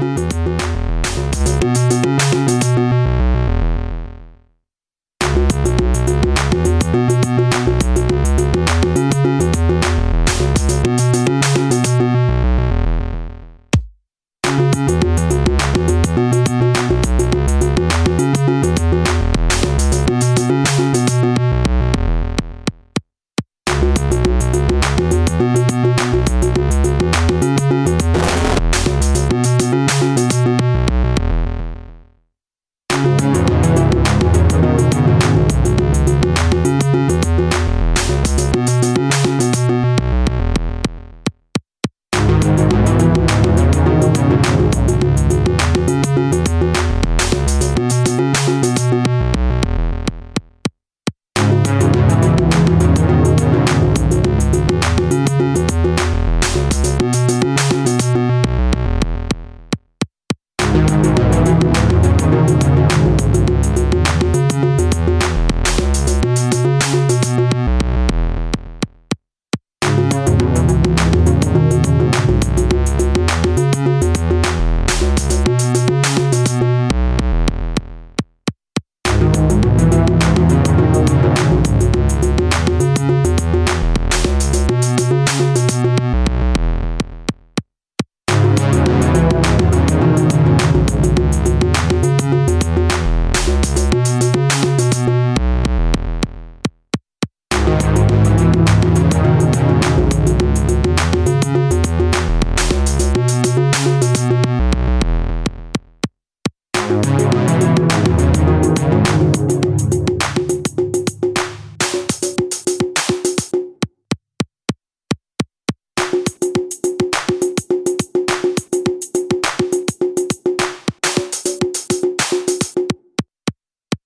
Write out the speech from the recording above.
Música